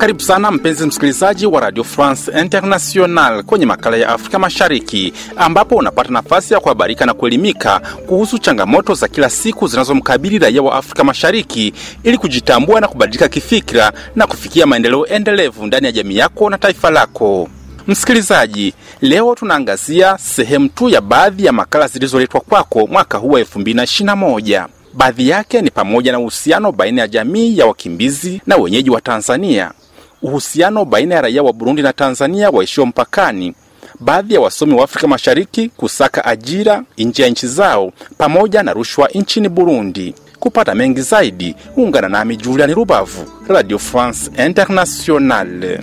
Karibu sana mpenzi msikilizaji wa Radio France International kwenye makala ya Afrika Mashariki, ambapo unapata nafasi ya kuhabarika na kuelimika kuhusu changamoto za kila siku zinazomkabili raia wa Afrika Mashariki ili kujitambua na kubadilika kifikira na kufikia maendeleo endelevu ndani ya jamii yako na taifa lako. Msikilizaji, leo tunaangazia sehemu tu ya baadhi ya makala zilizoletwa kwako mwaka huu wa 2021. Baadhi yake ni pamoja na uhusiano baina ya jamii ya wakimbizi na wenyeji wa Tanzania, uhusiano baina ya raia wa Burundi na Tanzania waishio mpakani, baadhi ya wasomi wa Afrika Mashariki kusaka ajira nje ya nchi zao, pamoja na rushwa nchini Burundi. Kupata mengi zaidi, ungana nami Juliani Rubavu, Radio France Internationale.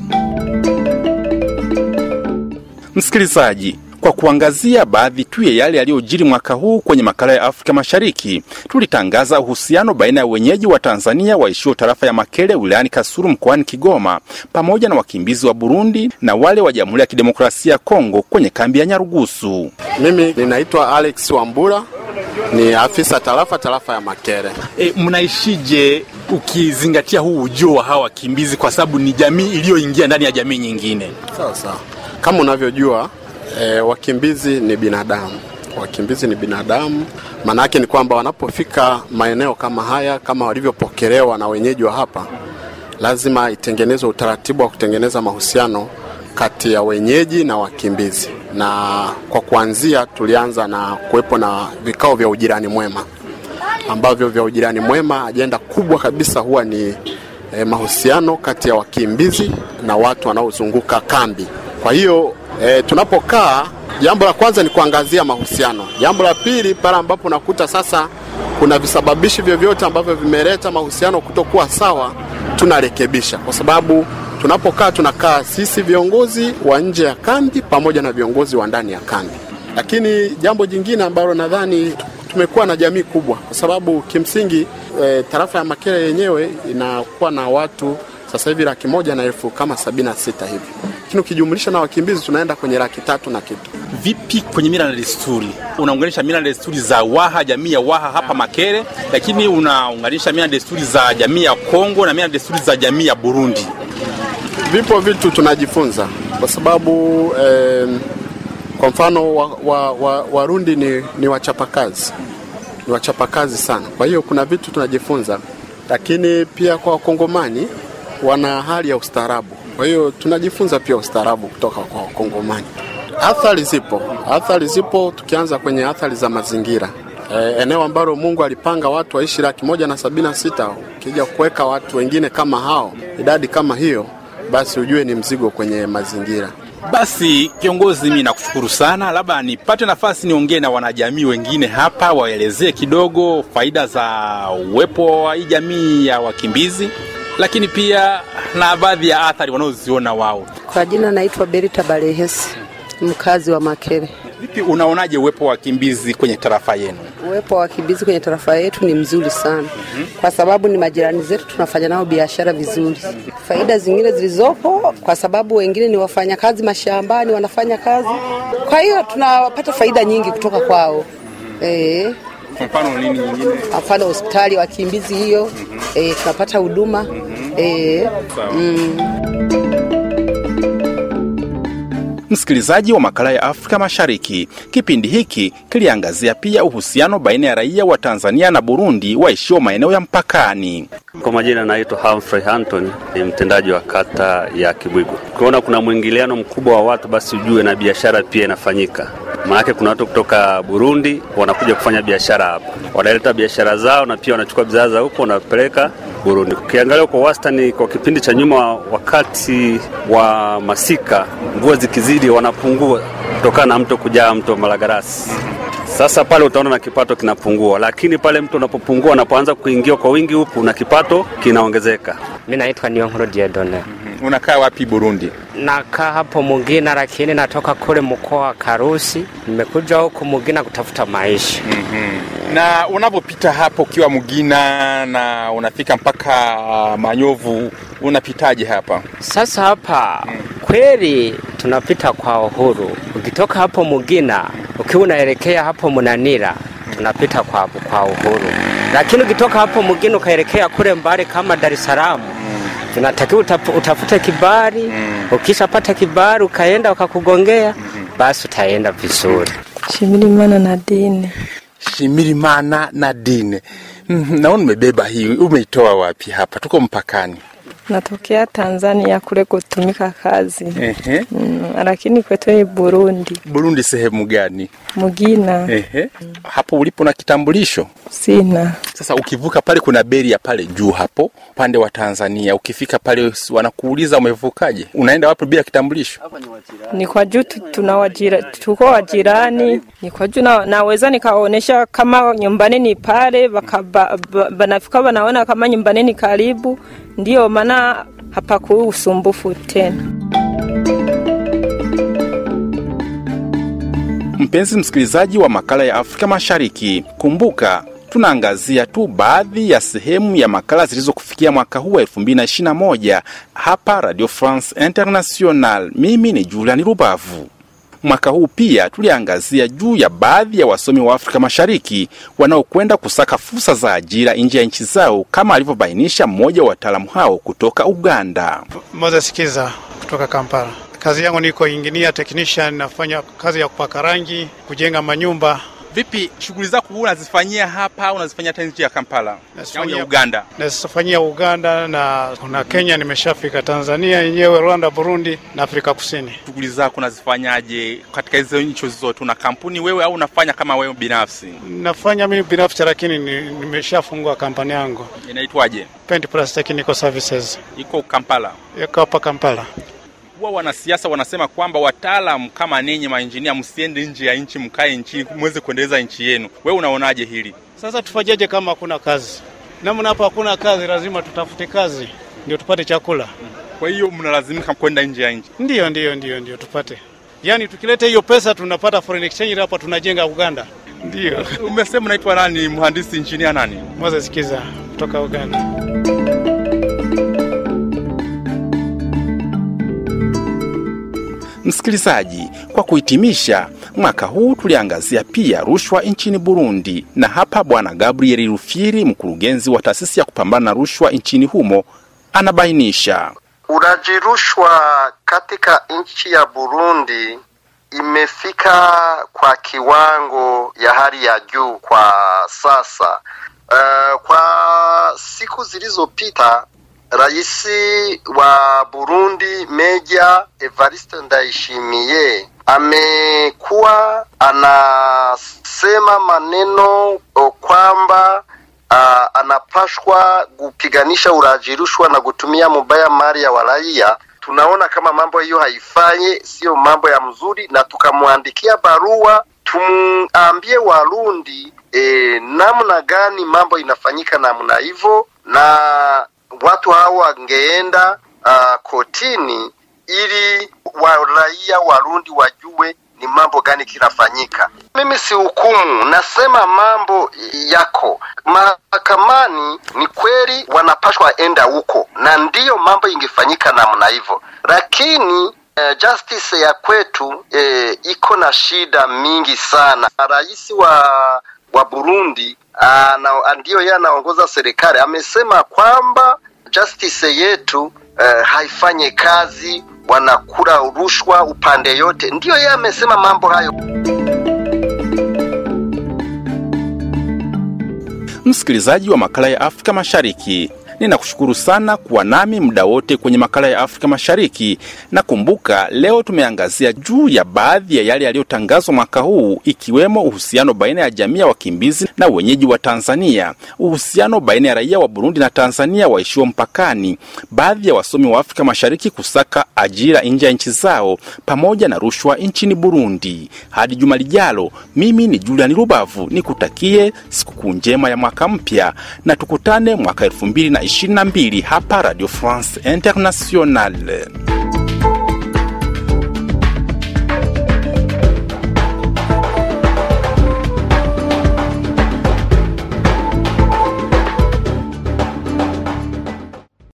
Msikilizaji, kwa kuangazia baadhi tu ya yale yaliyojiri mwaka huu kwenye makala ya Afrika Mashariki, tulitangaza uhusiano baina ya wenyeji wa Tanzania waishio tarafa ya Makere wilayani Kasulu mkoani Kigoma pamoja na wakimbizi wa Burundi na wale wa Jamhuri ya Kidemokrasia ya Kongo kwenye kambi ya Nyarugusu. Mimi ninaitwa Alex Wambura, ni afisa tarafa tarafa ya Makere. E, mnaishije ukizingatia huu ujio wa hawa wakimbizi, kwa sababu ni jamii iliyoingia ndani ya jamii nyingine? Sawa sawa, kama unavyojua e, wakimbizi ni binadamu. Wakimbizi ni binadamu, maana yake ni kwamba wanapofika maeneo kama haya, kama walivyopokelewa na wenyeji wa hapa, lazima itengenezwe utaratibu wa kutengeneza mahusiano kati ya wenyeji na wakimbizi, na kwa kuanzia tulianza na kuwepo na vikao vya ujirani mwema, ambavyo vya ujirani mwema, ajenda kubwa kabisa huwa ni eh, mahusiano kati ya wakimbizi na watu wanaozunguka kambi. Kwa hiyo e, tunapokaa, jambo la kwanza ni kuangazia mahusiano. Jambo la pili, pale ambapo unakuta sasa kuna visababishi vyovyote ambavyo vimeleta mahusiano kutokuwa sawa, tunarekebisha, kwa sababu tunapokaa tunakaa sisi viongozi wa nje ya kambi pamoja na viongozi wa ndani ya kambi. Lakini jambo jingine ambalo nadhani tumekuwa na jamii kubwa, kwa sababu kimsingi e, tarafa ya Makere yenyewe inakuwa na watu sasa hivi laki moja na elfu kama sabini na sita hivi, lakini ukijumlisha na wakimbizi tunaenda kwenye laki tatu na kitu. Vipi kwenye mila na desturi? Unaunganisha mila na desturi za Waha, jamii ya Waha hapa Makere, lakini unaunganisha mila na desturi za jamii ya Kongo na mila na desturi za jamii ya Burundi. Vipo vitu tunajifunza kwa sababu eh, kwa mfano Warundi wa, wa, wa ni, ni wachapakazi ni wachapakazi sana, kwa hiyo kuna vitu tunajifunza, lakini pia kwa Wakongomani wana hali ya ustaarabu, kwa hiyo tunajifunza pia ustaarabu kutoka kwa Wakongomani. Athari zipo, athari zipo, tukianza kwenye athari za mazingira e, eneo ambalo Mungu alipanga watu waishi laki moja na sabini na sita ukija kuweka watu wengine kama hao, idadi kama hiyo, basi ujue ni mzigo kwenye mazingira. Basi kiongozi, mimi nakushukuru sana, labda nipate nafasi niongee na wanajamii wengine hapa, waelezee kidogo faida za uwepo wa hii jamii ya wakimbizi, lakini pia na baadhi ya athari wanaoziona wao. Kwa jina naitwa Berita Barehesi, mkazi wa Makere. Vipi, unaonaje uwepo wa wakimbizi kwenye tarafa yenu? Uwepo wa wakimbizi kwenye tarafa yetu ni mzuri sana mm -hmm. kwa sababu ni majirani zetu, tunafanya nao biashara vizuri. Faida zingine zilizopo, kwa sababu wengine ni wafanyakazi mashambani, wanafanya kazi, kwa hiyo tunapata faida nyingi kutoka kwao e, kwa mfano nini nyingine? Mfano hospitali ya wakimbizi hiyo mm -hmm. e, tunapata huduma mm -hmm. e, mm. Msikilizaji wa makala ya Afrika Mashariki, kipindi hiki kiliangazia pia uhusiano baina ya raia wa Tanzania na Burundi waishio maeneo ya mpakani. Kwa majina naitwa Humphrey Anton, ni mtendaji wa kata ya Kibwigo. Ukiona kuna mwingiliano mkubwa wa watu, basi ujue na biashara pia inafanyika. Maanake kuna watu kutoka Burundi wanakuja kufanya biashara hapa, wanaleta biashara zao na pia wanachukua bidhaa za huko wanapeleka Burundi. Ukiangalia kwa wastani, kwa kipindi cha nyuma, wakati wa masika, mvua zikizidi, wanapungua kutokana na mto kujaa, mto Malagarasi. Sasa pale utaona na kipato kinapungua, lakini pale mtu unapopungua, unapoanza kuingia kwa wingi huku, na kipato kinaongezeka. Mi naitwa Diedone. Unakaa wapi Burundi? Nakaa hapo Mugina, lakini natoka kule mkoa wa Karusi. Nimekuja huku Mugina kutafuta maisha. mm-hmm. Na unapopita hapo ukiwa Mugina na unafika mpaka Manyovu, unapitaje hapa sasa? Hapa mm. kweli tunapita kwa uhuru. Ukitoka hapo Mugina ukiwa unaelekea hapo Munanira tunapita kwa, kwa uhuru, lakini ukitoka hapo Mugina ukaelekea kule mbali kama Dar es Salaam tunatakiwa utap- utafute kibali ukishapata kibali ukaenda wakakugongea basi utaenda vizuri. Shimirimana Nadine. Shimirimana na dine Naona umebeba hii, umeitoa wapi hapa? Tuko mpakani. Natokea Tanzania kule kutumika kazi Ehe. mm, lakini kwetu ni Burundi Burundi sehemu gani? Mugina Ehe. Hapo ulipo na kitambulisho? sina Sasa ukivuka pale kuna beria pale juu hapo upande wa Tanzania. Ukifika pale wanakuuliza umevukaje? Unaenda wapi bila kitambulisho? ni kwa juu tuna wajira, tuko wajirani ni kwa juu na, naweza nikaonesha kama nyumbani ni pale baka- ba- ba- banafika wanaona kama nyumbani ni karibu, ndio maana hapakui usumbufu tena. Mpenzi msikilizaji wa makala ya Afrika Mashariki, kumbuka tunaangazia tu baadhi ya sehemu ya makala zilizokufikia mwaka huu wa 2021 hapa Radio France International. Mimi ni Julian Rubavu. Mwaka huu pia tuliangazia juu ya baadhi ya wasomi wa Afrika Mashariki wanaokwenda kusaka fursa za ajira nje ya nchi zao, kama alivyobainisha mmoja wa wataalamu hao kutoka Uganda. Moses Kiza kutoka Kampala. Kazi yangu niko engineer technician, nafanya kazi ya kupaka rangi, kujenga manyumba. Vipi, shughuli zako unazifanyia hapa au unazifanyia hata nje ya Kampala au ya Uganda? Nasifanyia Uganda na kuna Kenya, nimeshafika Tanzania yenyewe, Rwanda, Burundi na Afrika Kusini. shughuli zako unazifanyaje katika hizo nchi zote? Una kampuni wewe au unafanya kama wewe binafsi? Nafanya mimi binafsi, lakini nimeshafungua kampani yangu Inaitwaje? Paint Plus Technical Services, Iko Kampala. iko hapa Kampala. Huwa wanasiasa wanasema kwamba wataalam kama ninyi mainjinia msiende nje ya nchi, mkae nchini muweze kuendeleza nchi yenu. Wewe unaonaje hili? Sasa tufanyeje kama hakuna kazi? Namna hapa hakuna kazi, lazima tutafute kazi ndio tupate chakula. Kwa hiyo mnalazimika kwenda nje ya nchi. Ndio, ndio, ndio, ndio tupate. Yaani tukileta hiyo pesa tunapata foreign exchange hapa, tunajenga Uganda. Ndio. Umesema unaitwa nani? Mhandisi injinia nani? Moses Kiza kutoka Uganda. Msikilizaji, kwa kuhitimisha, mwaka huu tuliangazia pia rushwa nchini Burundi, na hapa Bwana Gabriel Rufiri, mkurugenzi wa taasisi ya kupambana na rushwa nchini humo, anabainisha. Ulaji rushwa katika nchi ya Burundi imefika kwa kiwango ya hali ya juu kwa sasa. Uh, kwa siku zilizopita Rais wa Burundi Meja Evariste Ndayishimiye amekuwa anasema maneno kwamba uh, anapashwa kupiganisha uraji rushwa na kutumia mubaya mali ya waraia. Tunaona kama mambo hiyo haifanye, siyo mambo ya mzuri, na tukamwandikia barua tumwambie Warundi e, namna gani mambo inafanyika namna hivyo, na watu hao wangeenda uh, kotini ili waraia Warundi wajue ni mambo gani kinafanyika. Mimi si hukumu, nasema mambo yako mahakamani. Ni kweli wanapashwa enda huko, na ndiyo mambo ingefanyika namna hivyo, lakini eh, justice ya kwetu eh, iko na shida mingi sana. Rais wa wa Burundi ana, ndiyo yeye anaongoza serikali, amesema kwamba justice yetu eh, haifanye kazi, wanakula rushwa upande yote. Ndiyo yeye amesema mambo hayo. Msikilizaji wa makala ya Afrika Mashariki, ninakushukuru sana kuwa nami muda wote kwenye makala ya Afrika Mashariki, na kumbuka, leo tumeangazia juu ya baadhi ya yale yaliyotangazwa mwaka huu, ikiwemo uhusiano baina ya jamii ya wakimbizi na wenyeji wa Tanzania, uhusiano baina ya raia wa Burundi na Tanzania waishiwa mpakani, baadhi ya wasomi wa Afrika Mashariki kusaka ajira nje ya nchi zao, pamoja na rushwa nchini Burundi. Hadi juma lijalo, mimi ni Julian Rubavu, nikutakie sikukuu njema ya mwaka mpya na tukutane mwaka elfu mbili na ishirini na mbili hapa Radio France Internationale.